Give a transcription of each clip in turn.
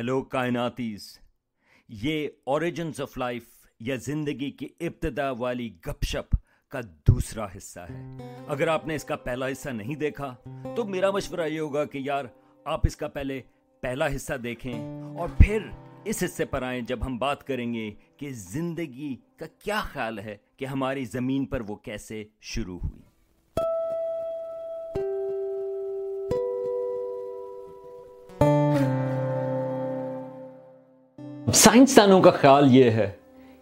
Hello کائناتیز یہ origins of life یا زندگی کی ابتدا والی گپ شپ کا دوسرا حصہ ہے اگر آپ نے اس کا پہلا حصہ نہیں دیکھا تو میرا مشورہ یہ ہوگا کہ یار آپ اس کا پہلے پہلا حصہ دیکھیں اور پھر اس حصے پر آئیں جب ہم بات کریں گے کہ زندگی کا کیا خیال ہے کہ ہماری زمین پر وہ کیسے شروع ہوئی سائنسدانوں کا خیال یہ ہے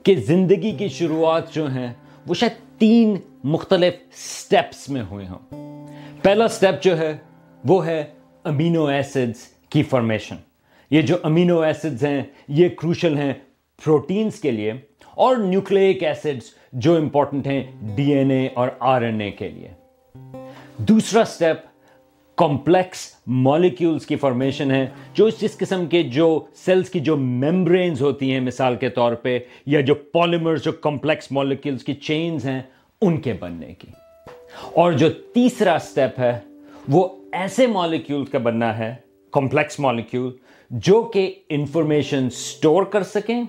کہ زندگی کی شروعات جو ہیں، وہ شاید تین مختلف سٹیپس میں ہوئے ہوں۔ پہلا سٹیپ جو ہے، وہ ہے امینو ایسڈز کی فارمیشن یہ جو امینو ایسڈز ہیں، یہ کروشل ہیں پروٹینز کے لیے اور نیوکلیک ایسڈز جو امپورٹنٹ ہیں ڈی این اے اور آر این اے کے لیے۔ دوسرا سٹیپ کمپلیکس مالیکیولز کی فارمیشن ہے جو اس جس قسم کے جو سیلز کی جو میمبرینز ہوتی ہیں مثال کے طور پہ، یا جو پالیمرز جو کمپلیکس مالیکیولز کی چینز ہیں، ان کے بننے کی۔ اور جو تیسرا سٹیپ ہے، وہ ایسے مالیکیول کا بننا ہے کمپلیکس مالیکیول جو کہ انفارمیشن سٹور کر سکیں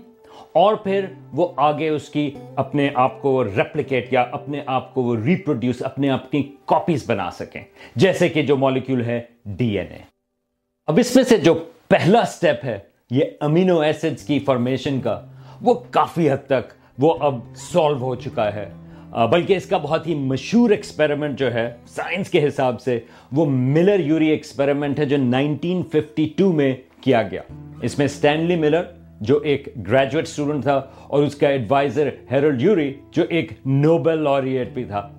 اور پھر وہ آگے اس کی اپنے آپ کو ریپلیکیٹ یا اپنے آپ کو وہ ریپروڈیوس اپنے آپ کی کاپیز بنا سکیں۔ جیسے کہ جو مالیکیول ہے ڈی این اے اب اس میں سے جو پہلا سٹیپ ہے، یہ امینو ایسڈز کی فارمیشن کا، وہ کافی حد تک وہ اب سالو ہو چکا ہے۔ بلکہ اس کا بہت ہی مشہور ایکسپیریمنٹ جو ہے سائنس کے حساب سے، وہ ملر یوری ایکسپیریمنٹ ہے جو 1952 میں کیا گیا۔ اس میں سٹینلی ملر جو ایک گریجویٹ اسٹوڈنٹ تھا اور اس کا ایڈوائزر ہیرل یوری جو ایک نوبل لوریٹ بھی تھا۔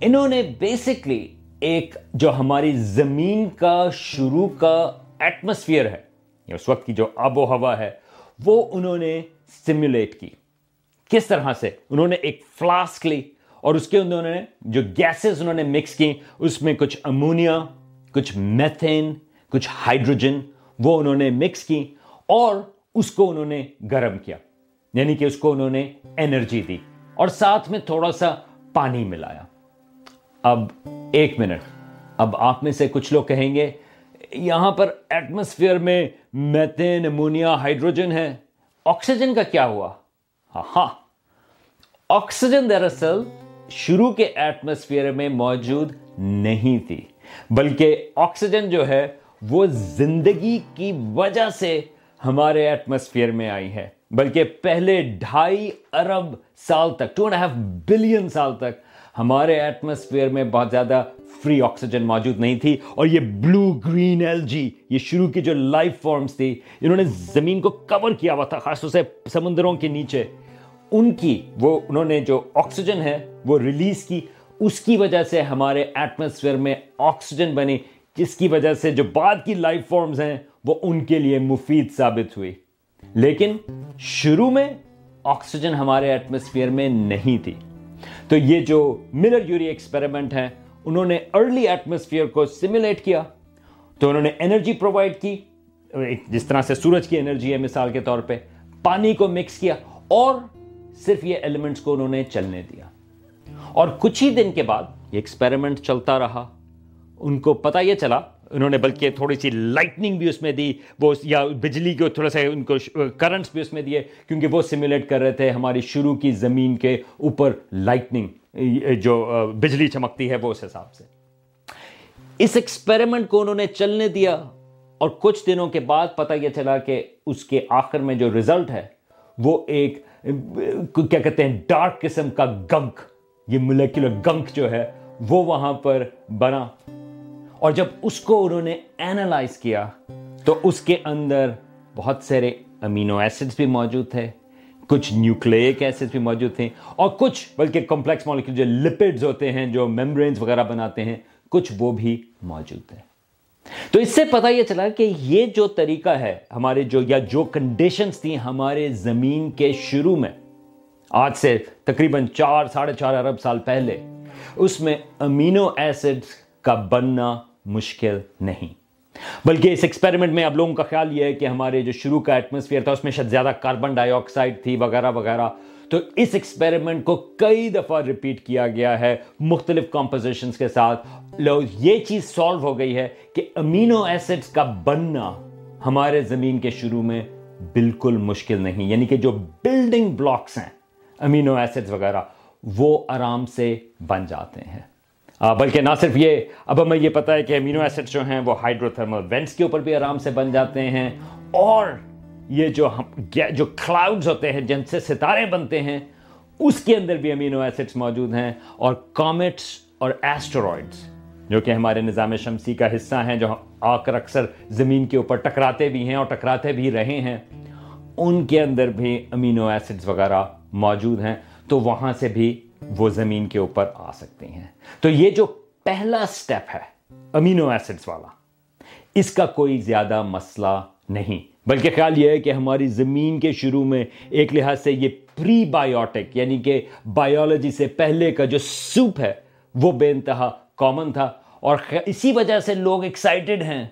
انہوں نے بیسکلی ایک جو ہماری زمین کا، شروع کا ایٹماسفیئر ہے، اس وقت کی جو آب و ہوا ہے، وہ انہوں نے سیمولیٹ کی۔ کس طرح سے؟ انہوں نے ایک فلاسک لی اور اس کے انہوں نے جو گیسز انہوں نے مکس کی، اس میں کچھ امونیا کچھ میتھین کچھ ہائیڈروجن وہ انہوں نے مکس کی اور اس کو انہوں نے گرم کیا یعنی کہ اس کو انہوں نے انرجی دی اور ساتھ میں تھوڑا سا پانی ملایا۔ اب ایک منٹ، اب آپ میں سے کچھ لوگ کہیں گے، یہاں پر ایٹماسفیئر میں میتین امونیا ہائیڈروجن ہے۔ آکسیجن کا کیا ہوا؟ ہاں۔ ہاں آکسیجن دراصل شروع کے ایٹماسفیئر میں موجود نہیں تھی، بلکہ آکسیجن جو ہے وہ زندگی کی وجہ سے ہمارے ایٹماسفیئر میں آئی ہے۔ بلکہ پہلے ڈھائی ارب سال تک ٹو اینڈ ہاف بلین سال تک ہمارے ایٹماسفیئر میں بہت زیادہ فری آکسیجن موجود نہیں تھی۔ اور یہ بلو گرین ایل جی یہ شروع کی جو لائف فارمز تھی، انہوں نے زمین کو کور کیا ہوا تھا، خاص طور سے سمندروں کے نیچے۔ ان کی، وہ انہوں نے جو آکسیجن ہے، وہ ریلیز کی۔ اس کی وجہ سے ہمارے ایٹماسفیئر میں آکسیجن بنی۔ جس کی وجہ سے جو بعد کی لائف فارمز ہیں وہ ان کے لیے مفید ثابت ہوئی۔ لیکن شروع میں آکسیجن ہمارے ایٹماسفیئر میں نہیں تھی۔ تو یہ جو ملر یوری ایکسپیریمنٹ ہے انہوں نے ارلی ایٹماسفیئر کو سیمولیٹ کیا۔ تو انہوں نے انرجی پرووائڈ کی، جس طرح سے سورج کی انرجی ہے مثال کے طور پہ، پانی کو مکس کیا اور صرف یہ ایلیمنٹس کو انہوں نے چلنے دیا۔ اور کچھ ہی دن کے بعد یہ ایکسپیریمنٹ چلتا رہا۔ ان کو پتا یہ چلا انہوں نے بلکہ تھوڑی سی لائٹننگ بھی اس میں دی، وہ یا بجلی کو تھوڑا سا ان کو کرنٹس بھی اس میں دیے، کیونکہ وہ سیمولیٹ کر رہے تھے ہماری شروع کی زمین کے اوپر لائٹننگ جو بجلی چمکتی ہے وہ اس حساب سے۔ اس ایکسپیریمنٹ کو انہوں نے چلنے دیا اور کچھ دنوں کے بعد پتہ یہ چلا کہ اس کے آخر میں جو ریزلٹ ہے، وہ ایک، کیا کہتے ہیں ڈارک قسم کا گنک یہ مولیکولر گنک جو ہے، وہ وہاں پر بنا۔ اور جب اس کو انہوں نے اینالائز کیا، تو اس کے اندر بہت سارے امینو ایسڈز بھی موجود تھے کچھ نیوکلیک ایسڈ بھی موجود تھے اور کچھ بلکہ کمپلیکس مالیکول جو لپڈز ہوتے ہیں، جو میمبرینز وغیرہ بناتے ہیں، کچھ وہ بھی موجود تھے تو اس سے پتہ یہ چلا کہ یہ جو طریقہ ہے ہمارے جو، یا جو کنڈیشنز تھیں ہمارے زمین کے شروع میں، آج سے تقریباً چار، ساڑھے چار ارب سال پہلے، اس میں امینو ایسڈ کا بننا مشکل نہیں۔ بلکہ اس ایکسپیریمنٹ میں اب لوگوں کا خیال یہ ہے کہ ہمارے جو شروع کا ایٹماسفیئر تھا، اس میں شاید زیادہ کاربن ڈائی آکسائڈ تھی، وغیرہ وغیرہ۔ تو اس ایکسپیریمنٹ کو کئی دفعہ ریپیٹ کیا گیا ہے مختلف کمپوزیشنز کے ساتھ۔ لوگ یہ چیز سالو ہو گئی ہے کہ امینو ایسڈز کا بننا ہمارے زمین کے شروع میں بالکل مشکل نہیں۔ یعنی کہ جو بلڈنگ بلاکس ہیں امینو ایسڈ وغیرہ، وہ آرام سے بن جاتے ہیں۔ بلکہ نہ صرف یہ، اب ہمیں یہ پتا ہے کہ امینو ایسڈ جو ہیں وہ ہائیڈرو تھرمل وینٹس کے اوپر بھی آرام سے بن جاتے ہیں اور یہ جو ہم، جو کلاؤڈز ہوتے ہیں جن سے ستارے بنتے ہیں، اس کے اندر بھی امینو ایسڈس موجود ہیں اور کامٹس اور ایسٹرائڈس جو کہ ہمارے نظام شمسی کا حصہ ہیں، جو آ کر اکثر زمین کے اوپر ٹکراتے بھی ہیں اور ٹکراتے بھی رہے ہیں، ان کے اندر بھی امینو ایسڈز وغیرہ موجود ہیں۔ تو وہاں سے بھی وہ زمین کے اوپر آ سکتے ہیں۔ تو یہ جو پہلا سٹیپ ہے امینو ایسڈز والا، اس کا کوئی زیادہ مسئلہ نہیں۔ بلکہ خیال یہ ہے کہ ہماری زمین کے شروع میں ایک لحاظ سے یہ پری بایوٹک یعنی کہ بایولوجی سے پہلے کا جو سوپ ہے، وہ بے انتہا کامن تھا۔ اور اسی وجہ سے لوگ ایکسائٹڈ ہیں۔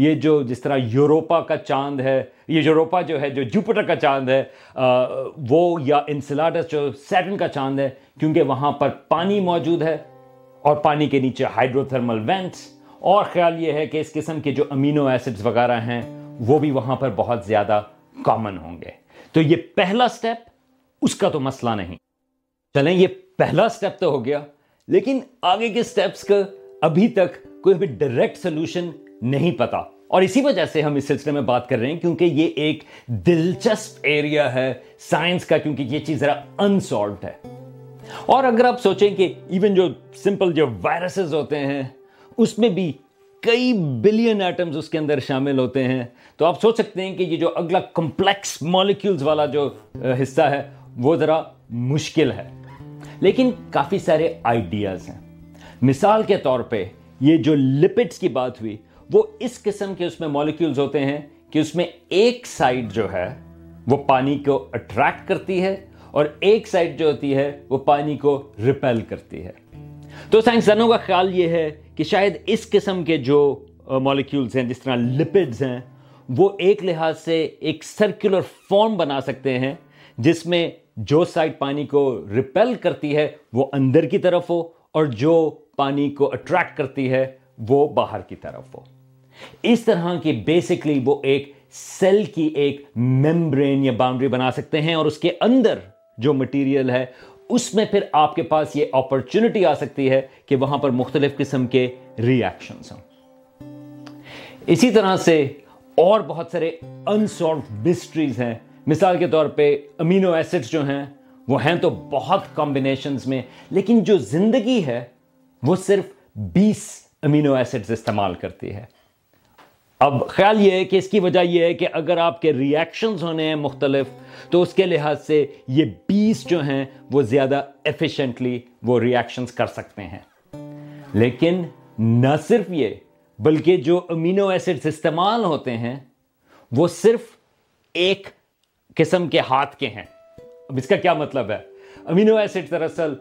یہ جو جس طرح یوروپا کا چاند ہے، یہ یوروپا جو ہے، جو جوپٹر کا چاند ہے وہ یا انسلاڈس جو سیٹن کا چاند ہے، کیونکہ وہاں پر پانی موجود ہے اور پانی کے نیچے ہائیڈرو تھرمل وینٹس، اور خیال یہ ہے کہ اس قسم کے جو امینو ایسڈز وغیرہ ہیں، وہ بھی وہاں پر بہت زیادہ کامن ہوں گے۔ تو یہ پہلا سٹیپ اس کا تو مسئلہ نہیں۔ چلیں، یہ پہلا سٹیپ تو ہو گیا، لیکن آگے کے سٹیپس کا ابھی تک کوئی بھی ڈائریکٹ سولوشن نہیں پتا۔ اور اسی وجہ سے ہم اس سلسلے میں بات کر رہے ہیں کیونکہ یہ ایک دلچسپ ایریا ہے سائنس کا، کیونکہ یہ چیز ذرا انسالوڈ ہے۔ اور اگر آپ سوچیں کہ ایون جو سمپل جو وائرسز ہوتے ہیں، اس میں بھی کئی بلین ایٹمز اس کے اندر شامل ہوتے ہیں۔ تو آپ سوچ سکتے ہیں کہ یہ جو اگلا کمپلیکس مالیکیولز والا جو حصہ ہے، وہ ذرا مشکل ہے۔ لیکن کافی سارے آئیڈیاز ہیں۔ مثال کے طور پہ یہ جو لپڈز کی بات ہوئی وہ اس قسم کے اس میں مالیکیولز ہوتے ہیں کہ اس میں ایک سائڈ جو ہے وہ پانی کو اٹریکٹ کرتی ہے اور ایک سائڈ جو ہوتی ہے وہ پانی کو ریپیل کرتی ہے۔ تو سائنسدانوں کا خیال یہ ہے کہ شاید اس قسم کے جو مالیکیولز ہیں، جس طرح لپڈز ہیں، وہ ایک لحاظ سے ایک سرکولر فارم بنا سکتے ہیں، جس میں جو سائڈ پانی کو ریپیل کرتی ہے وہ اندر کی طرف ہو اور جو پانی کو اٹریکٹ کرتی ہے وہ باہر کی طرف ہو۔ اس طرح کی بیسکلی وہ ایک سیل کی ایک ممبرین یا باؤنڈری بنا سکتے ہیں اور اس کے اندر جو مٹیریل ہے، اس میں پھر آپ کے پاس یہ اپرچونٹی آ سکتی ہے کہ وہاں پر مختلف قسم کے ری ایکشنز ہوں۔ اسی طرح سے اور بہت سارے انسالوڈ مسٹریز ہیں۔ مثال کے طور پہ امینو ایسڈ جو ہیں، وہ ہیں تو بہت کمبینیشنز میں، لیکن جو زندگی ہے، وہ صرف بیس امینو ایسڈز استعمال کرتی ہے۔ اب خیال یہ ہے کہ اس کی وجہ یہ ہے کہ اگر آپ کے ری ایکشنز ہونے ہیں مختلف، تو اس کے لحاظ سے یہ بیس جو ہیں، وہ زیادہ ایفیشنٹلی وہ ری ایکشنز کر سکتے ہیں۔ لیکن نہ صرف یہ، بلکہ جو امینو ایسڈز استعمال ہوتے ہیں، وہ صرف ایک قسم کے ہاتھ کے ہیں۔ اب اس کا کیا مطلب ہے؟ امینو ایسڈ دراصل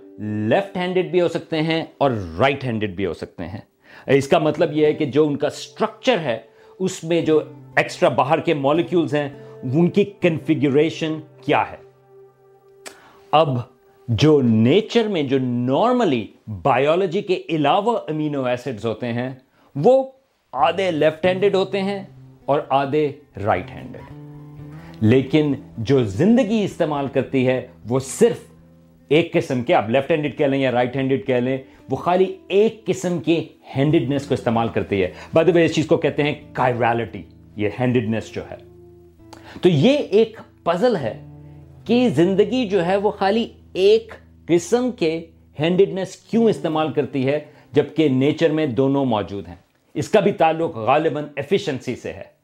لیفٹ ہینڈڈ بھی ہو سکتے ہیں اور رائٹ ہینڈڈ بھی ہو سکتے ہیں۔ اس کا مطلب یہ ہے کہ جو ان کا سٹرکچر ہے اس میں جو ایکسٹرا باہر کے مالیکیولز ہیں، ان کی کنفیگریشن کیا ہے؟ اب جو نیچر میں جو نارملی بایولوجی کے علاوہ امینو ایسڈز ہوتے ہیں، وہ آدھے لیفٹ ہینڈڈ ہوتے ہیں اور آدھے رائٹ ہینڈڈ لیکن جو زندگی استعمال کرتی ہے، وہ صرف ایک قسم کے، آپ لیفٹ ہینڈڈ کہہ لیں یا رائٹ ہینڈڈ کہہ لیں وہ خالی ایک قسم کے ہینڈڈنس کو استعمال کرتی ہے۔ بعد اس چیز کو کہتے ہیں کائرالٹی یہ ہینڈڈنس جو ہے۔ تو یہ ایک پزل ہے کہ زندگی جو ہے وہ خالی ایک قسم کے ہینڈڈنس کیوں استعمال کرتی ہے، جبکہ نیچر میں دونوں موجود ہیں۔ اس کا بھی تعلق غالباً ایفیشنسی سے ہے۔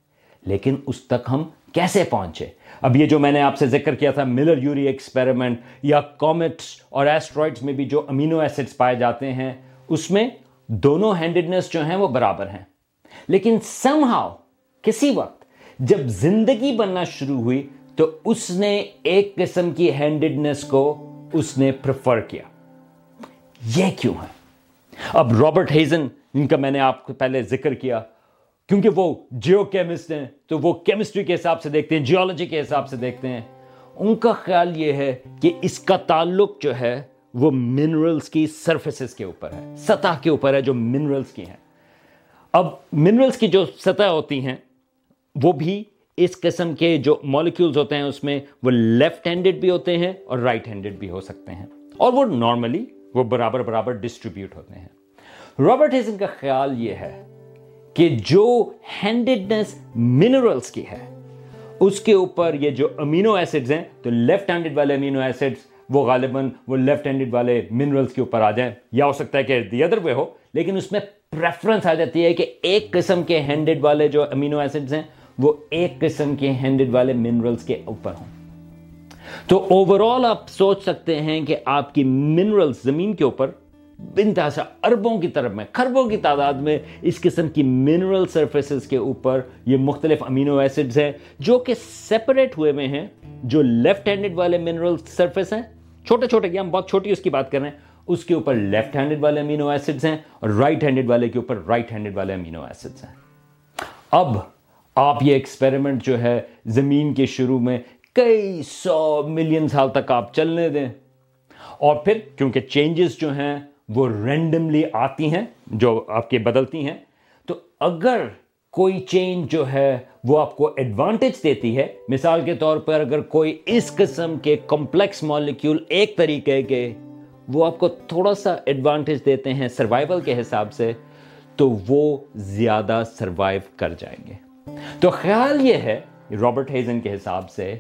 لیکن اس تک ہم کیسے پہنچے؟ اب یہ جو میں نے آپ سے ذکر کیا تھا، ملر یوری ایکسپیریمنٹ یا کومٹس اور ایسٹرائڈز میں بھی جو امینو ایسڈز پائے جاتے ہیں، اس میں دونوں ہینڈڈنس جو ہیں وہ برابر ہیں۔ لیکن سم ہاؤ کسی وقت جب زندگی بننا شروع ہوئی، تو اس نے ایک قسم کی ہینڈڈنس کو اس نے پریفر کیا۔ یہ کیوں ہے؟ اب رابرٹ ہیزن جن کا میں نے آپ کو پہلے ذکر کیا کیونکہ وہ جیو کیمسٹ ہیں، تو وہ کیمسٹری کے حساب سے دیکھتے ہیں جیولوجی کے حساب سے دیکھتے ہیں۔ ان کا خیال یہ ہے کہ اس کا تعلق جو ہے، وہ منرلز کی سرفیسز کے اوپر ہے، سطح کے اوپر ہے جو منرلز کی ہیں۔ اب منرلز کی جو سطح ہوتی ہیں، وہ بھی اس قسم کے جو مالیکولز ہوتے ہیں، اس میں وہ لیفٹ ہینڈڈ بھی ہوتے ہیں اور رائٹ ہینڈڈ بھی ہو سکتے ہیں۔ اور وہ نارملی وہ برابر برابر ڈسٹریبیوٹ ہوتے ہیں۔ رابرٹ ہیزن کا خیال یہ ہے کہ جو ہینڈڈنس منرلز کی ہے، اس کے اوپر یہ جو امینو ایسڈز ہیں، تو لیفٹ ہینڈڈ والے امینو ایسڈز، وہ غالباً وہ لیفٹ ہینڈڈ والے منرلز کے اوپر آ جائیں، یا ہو سکتا ہے کہ دی ادر وے ہو، لیکن اس میں پریفرنس آ جاتی ہے کہ ایک قسم کے ہینڈڈ والے جو امینو ایسڈز ہیں، وہ ایک قسم کے ہینڈڈ والے منرلز کے اوپر ہوں۔ تو اوور آل آپ سوچ سکتے ہیں کہ آپ کی منرلز زمین کے اوپر بنتہا اربوں کی طرف میں خربوں کی تعداد میں اس قسم کی منرل سرفیسز کے اوپر یہ مختلف امینو ایسڈز ہیں، جو کہ سیپریٹ ہوئے میں ہیں، جو لیفٹ ہینڈڈ والے منرل سرفیس ہیں۔ چھوٹے چھوٹے کی ہم بہت چھوٹی اس کی بات کر رہے ہیں۔ اس کے اوپر لیفٹ ہینڈڈ والے امینو ایسڈز ہیں اور رائٹ ہینڈڈ والے کے اوپر رائٹ ہینڈڈ والے امینو ایسڈز ہیں۔ اب آپ یہ ایکسپیریمنٹ جو ہے زمین کے شروع میں کئی سو ملین سال تک آپ چلنے دیں۔ اور پھر کیونکہ چینجز جو ہیں وہ رینڈملی آتی ہیں، جو آپ کے بدلتی ہیں۔ تو اگر کوئی چینج جو ہے وہ آپ کو ایڈوانٹیج دیتی ہے، مثال کے طور پر اگر کوئی اس قسم کے کمپلیکس مالیکیول ایک طریقے کے وہ آپ کو تھوڑا سا ایڈوانٹیج دیتے ہیں سروائیول کے حساب سے، تو وہ زیادہ سروائیو کر جائیں گے۔ تو خیال یہ ہے رابرٹ ہیزن کے حساب سے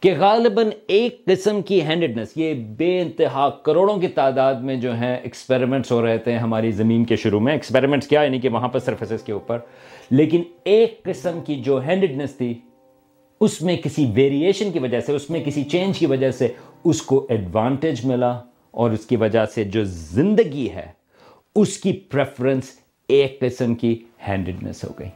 کہ غالباً ایک قسم کی ہینڈڈنس یہ بے انتہا کروڑوں کی تعداد میں جو ہیں ایکسپیریمنٹس ہو رہے تھے ہماری زمین کے شروع میں۔ ایکسپیریمنٹس کیا یعنی کہ وہاں پر سرفیسز کے اوپر۔ لیکن ایک قسم کی جو ہینڈڈنس تھی، اس میں کسی ویریشن کی وجہ سے، اس میں کسی چینج کی وجہ سے اس کو ایڈوانٹیج ملا اور اس کی وجہ سے جو زندگی ہے، اس کی پریفرنس ایک قسم کی ہینڈڈنس ہو گئی۔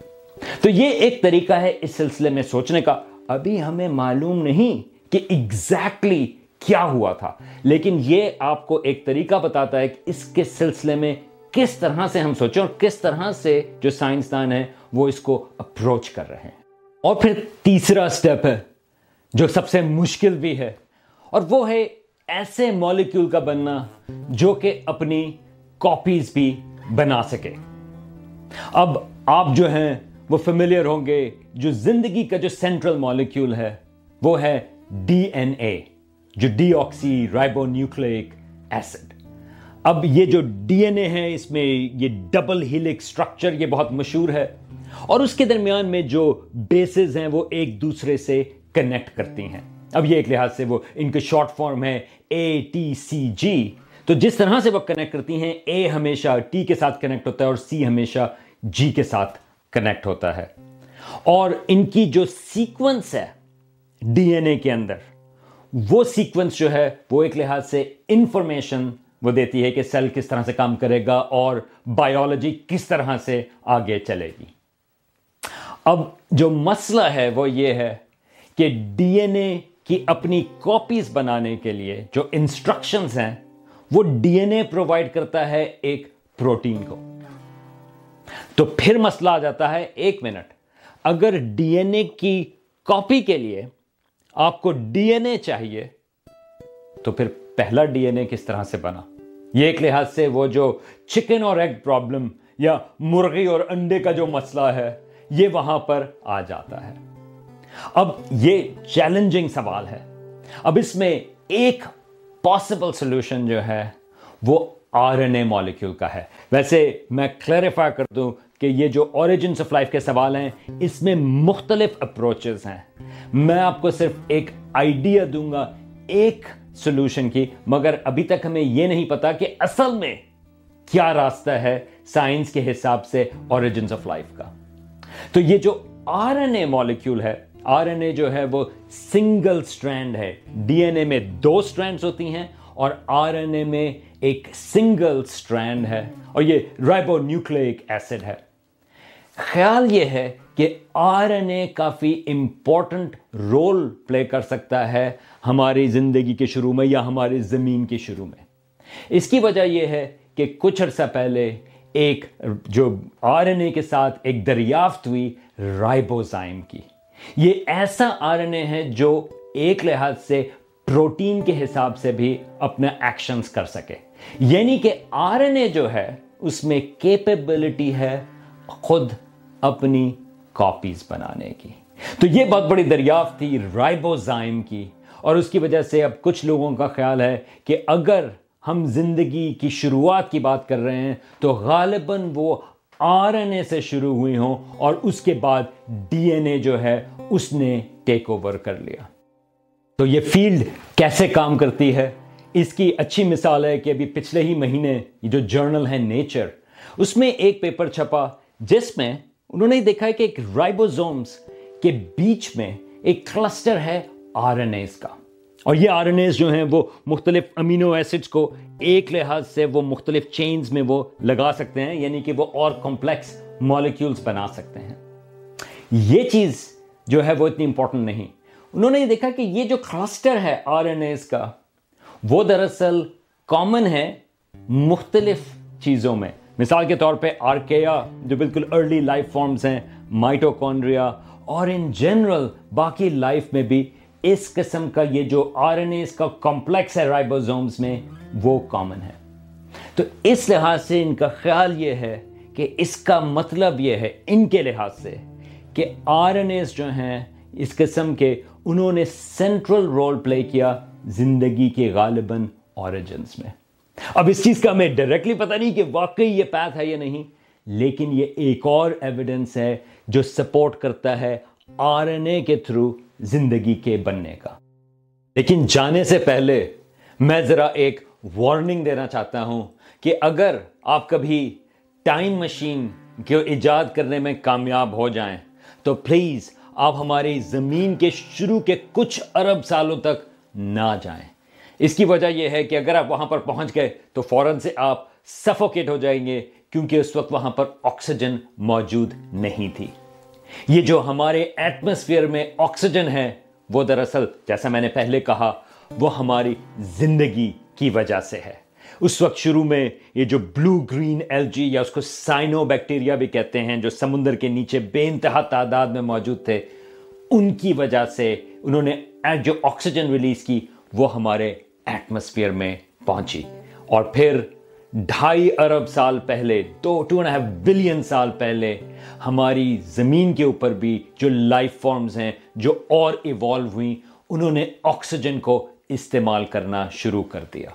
تو یہ ایک طریقہ ہے اس سلسلے میں سوچنے کا۔ ابھی ہمیں معلوم نہیں کہ ایگزیکٹلی کیا ہوا تھا۔ لیکن یہ آپ کو ایک طریقہ بتاتا ہے کہ اس کے سلسلے میں کس طرح سے ہم سوچیں اور کس طرح سے جو سائنسدان ہیں وہ اس کو اپروچ کر رہے ہیں۔ اور پھر تیسرا سٹیپ ہے جو سب سے مشکل بھی ہے، اور وہ ہے ایسے مولیکیول کا بننا جو کہ اپنی کاپیز بھی بنا سکے۔ اب آپ جو ہیں وہ فیملیئر ہوں گے جو زندگی کا جو سینٹرل مالیکیول ہے، وہ ہے ڈی این اے، جو deoxyribonucleic acid اب یہ جو ڈی این اے ہے اس میں یہ ڈبل ہیلک سٹرکچر یہ بہت مشہور ہے، اور اس کے درمیان میں جو بیسز ہیں، وہ ایک دوسرے سے کنیکٹ کرتی ہیں۔ اب یہ ایک لحاظ سے وہ ان کے شارٹ فارم ہے اے ٹی سی جی تو جس طرح سے وہ کنیکٹ کرتی ہیں اے ہمیشہ ٹی کے ساتھ کنیکٹ ہوتا ہے اور سی ہمیشہ جی کے ساتھ کنیکٹ ہوتا ہے۔ اور ان کی جو سیکوینس ہے ڈی این اے کے اندر، وہ سیکوینس جو ہے، وہ ایک لحاظ سے انفارمیشن وہ دیتی ہے کہ سیل کس طرح سے کام کرے گا اور بایولوجی کس طرح سے آگے چلے گی۔ اب جو مسئلہ ہے، وہ یہ ہے کہ ڈی این اے کی اپنی کاپیز بنانے کے لیے جو انسٹرکشنز ہیں، وہ ڈی این اے پرووائڈ کرتا ہے ایک پروٹین کو۔ تو پھر مسئلہ آ جاتا ہے ایک منٹ۔ اگر ڈی این اے کی کاپی کے لیے آپ کو ڈی این اے چاہیے، تو پھر پہلا ڈی این اے کس طرح سے بنا؟ یہ ایک لحاظ سے وہ جو چکن اور ایگ پرابلم یا مرغی اور انڈے کا جو مسئلہ ہے، یہ وہاں پر آ جاتا ہے۔ اب یہ چیلنجنگ سوال ہے۔ اب اس میں ایک پاسبل سولوشن جو ہے، وہ آر این اے مالیکیول کا ہے۔ ویسے میں کلیریفائی کر دوں کہ یہ جو اوریجنس آف لائف کے سوال ہیں، اس میں مختلف اپروچز ہیں۔ میں آپ کو صرف ایک آئیڈیا دوں گا، ایک سولوشن کی، مگر ابھی تک ہمیں یہ نہیں پتا کہ اصل میں کیا راستہ ہے سائنس کے حساب سے اوریجنس آف لائف کا۔ تو یہ جو آر این اے مالیکیول ہے آر این اے جو ہے وہ سنگل سٹرینڈ ہے۔ ڈی این اے میں دو سٹرینڈز ہوتی ہیں اور آر این اے میں ایک سنگل سٹرینڈ ہے۔ اور یہ رائبو نیوکلک ایسڈ ہے۔ خیال یہ ہے کہ آر این اے کافی امپورٹنٹ رول پلے کر سکتا ہے ہماری زندگی کے شروع میں یا ہماری زمین کے شروع میں۔ اس کی وجہ یہ ہے کہ کچھ عرصہ پہلے ایک جو آر این اے کے ساتھ ایک دریافت ہوئی، رائبوزائم کی۔ یہ ایسا آر این اے ہے جو ایک لحاظ سے پروٹین کے حساب سے بھی اپنا ایکشنز کر سکے۔ یعنی کہ آر این اے جو ہے، اس میں کیپیبلٹی ہے خود اپنی کاپیز بنانے کی۔ تو یہ بہت بڑی دریافت تھی رائبوزائم کی۔ اور اس کی وجہ سے اب کچھ لوگوں کا خیال ہے کہ اگر ہم زندگی کی شروعات کی بات کر رہے ہیں، تو غالباً وہ آر این اے سے شروع ہوئی ہوں اور اس کے بعد ڈی این اے جو ہے، اس نے ٹیک اوور کر لیا۔ تو یہ فیلڈ کیسے کام کرتی ہے؟ اس کی اچھی مثال ہے کہ ابھی پچھلے ہی مہینے جو جرنل ہے نیچر، اس میں ایک پیپر چھپا جس میں انہوں نے دیکھا ہے کہ ایک رائبوزومز کے بیچ میں ایک کلسٹر ہے آر این ایز کا۔ اور یہ آر این ایز جو ہیں وہ مختلف امینو ایسڈز کو ایک لحاظ سے وہ مختلف چینز میں وہ لگا سکتے ہیں یعنی کہ وہ اور کمپلیکس مالیکیولز بنا سکتے ہیں۔ یہ چیز جو ہے وہ اتنی امپورٹنٹ نہیں۔ انہوں نے یہ دیکھا کہ یہ جو کلسٹر ہے آر این ایز کا، وہ دراصل کامن ہے مختلف چیزوں میں۔ مثال کے طور پہ آرکیا جو بالکل ارلی لائف فارمز ہیں مائٹوکونڈریا اور ان جنرل باقی لائف میں بھی اس قسم کا یہ جو آر این ایز کا کمپلیکس ہے رائبوزومز میں، وہ کامن ہے۔ تو اس لحاظ سے ان کا خیال یہ ہے کہ اس کا مطلب یہ ہے، ان کے لحاظ سے کہ آر این ایز جو ہیں، اس قسم کے انہوں نے سینٹرل رول پلے کیا زندگی کے غالباً اوریجنز میں۔ اب اس چیز کا ہمیں ڈائریکٹلی پتہ نہیں کہ واقعی یہ پیتھ ہے یا نہیں، لیکن یہ ایک اور ایویڈنس ہے جو سپورٹ کرتا ہے آر این اے کے تھرو زندگی کے بننے کا۔ لیکن جانے سے پہلے میں ذرا ایک وارننگ دینا چاہتا ہوں کہ اگر آپ کبھی ٹائم مشین کے ایجاد کرنے میں کامیاب ہو جائیں، تو پلیز آپ ہماری زمین کے شروع کے کچھ ارب سالوں تک نہ جائیں۔ اس کی وجہ یہ ہے کہ اگر آپ وہاں پر پہنچ گئے تو فوراً سے آپ سفوکیٹ ہو جائیں گے کیونکہ اس وقت وہاں پر آکسیجن موجود نہیں تھی۔ یہ جو ہمارے ایٹماسفیئر میں آکسیجن ہے، وہ دراصل جیسا میں نے پہلے کہا، وہ ہماری زندگی کی وجہ سے ہے۔ اس وقت شروع میں یہ جو بلو گرین ایل جی یا اس کو سائنو بیکٹیریا بھی کہتے ہیں، جو سمندر کے نیچے بے انتہا تعداد میں موجود تھے، ان کی وجہ سے انہوں نے جو آکسیجن ریلیز کی وہ ہمارے ایٹماسفیئر میں پہنچی۔ اور پھر ڈھائی ارب سال پہلے، دو ٹو اینڈ ہیف بلین سال پہلے، ہماری زمین کے اوپر بھی جو لائف فارمز ہیں، جو اور ایوالو ہوئیں، انہوں نے آکسیجن کو استعمال کرنا شروع کر دیا۔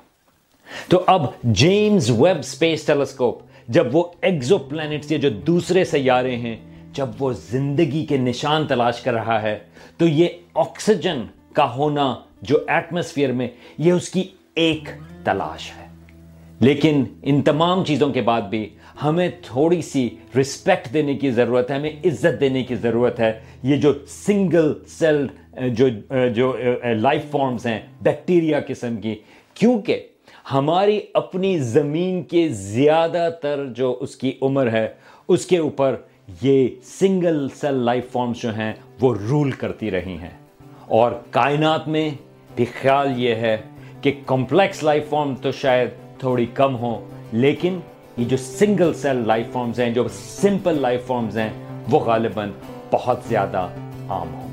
تو اب جیمز ویب سپیس ٹیلیسکوپ جب وہ ایگزو پلانٹس یا جو دوسرے سیارے ہیں، جب وہ زندگی کے نشان تلاش کر رہا ہے، تو یہ آکسیجن کا ہونا جو ایٹماسفیئر میں یہ اس کی ایک تلاش ہے۔ لیکن ان تمام چیزوں کے بعد بھی ہمیں تھوڑی سی رسپیکٹ دینے کی ضرورت ہے، ہمیں عزت دینے کی ضرورت ہے۔ یہ جو سنگل سیل جو جو لائف فارمز ہیں بیکٹیریا قسم کی، کیونکہ ہماری اپنی زمین کے زیادہ تر جو اس کی عمر ہے، اس کے اوپر یہ سنگل سیل لائف فارمز جو ہیں، وہ رول کرتی رہی ہیں۔ اور کائنات میں بھی خیال یہ ہے کہ کمپلیکس لائف فارم تو شاید تھوڑی کم ہو لیکن یہ جو سنگل سیل لائف فارمز ہیں، جو سمپل لائف فارمز ہیں، وہ غالباً بہت زیادہ عام ہوں۔